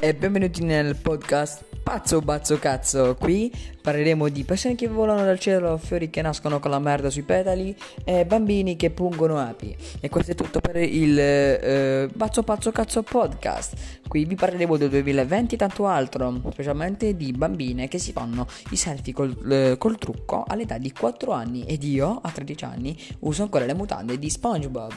e benvenuti nel podcast Pazzo Bazzo Cazzo. Qui parleremo di persone che volano dal cielo, fiori che nascono con la merda sui petali e bambini che pungono api. E questo è tutto per il eh, Bazzo Pazzo Cazzo podcast. Qui vi parleremo del 2020 e tanto altro, specialmente di bambine che si fanno i selfie col, eh, col trucco all'età di 4 anni ed io a 13 anni uso ancora le mutande di SpongeBob.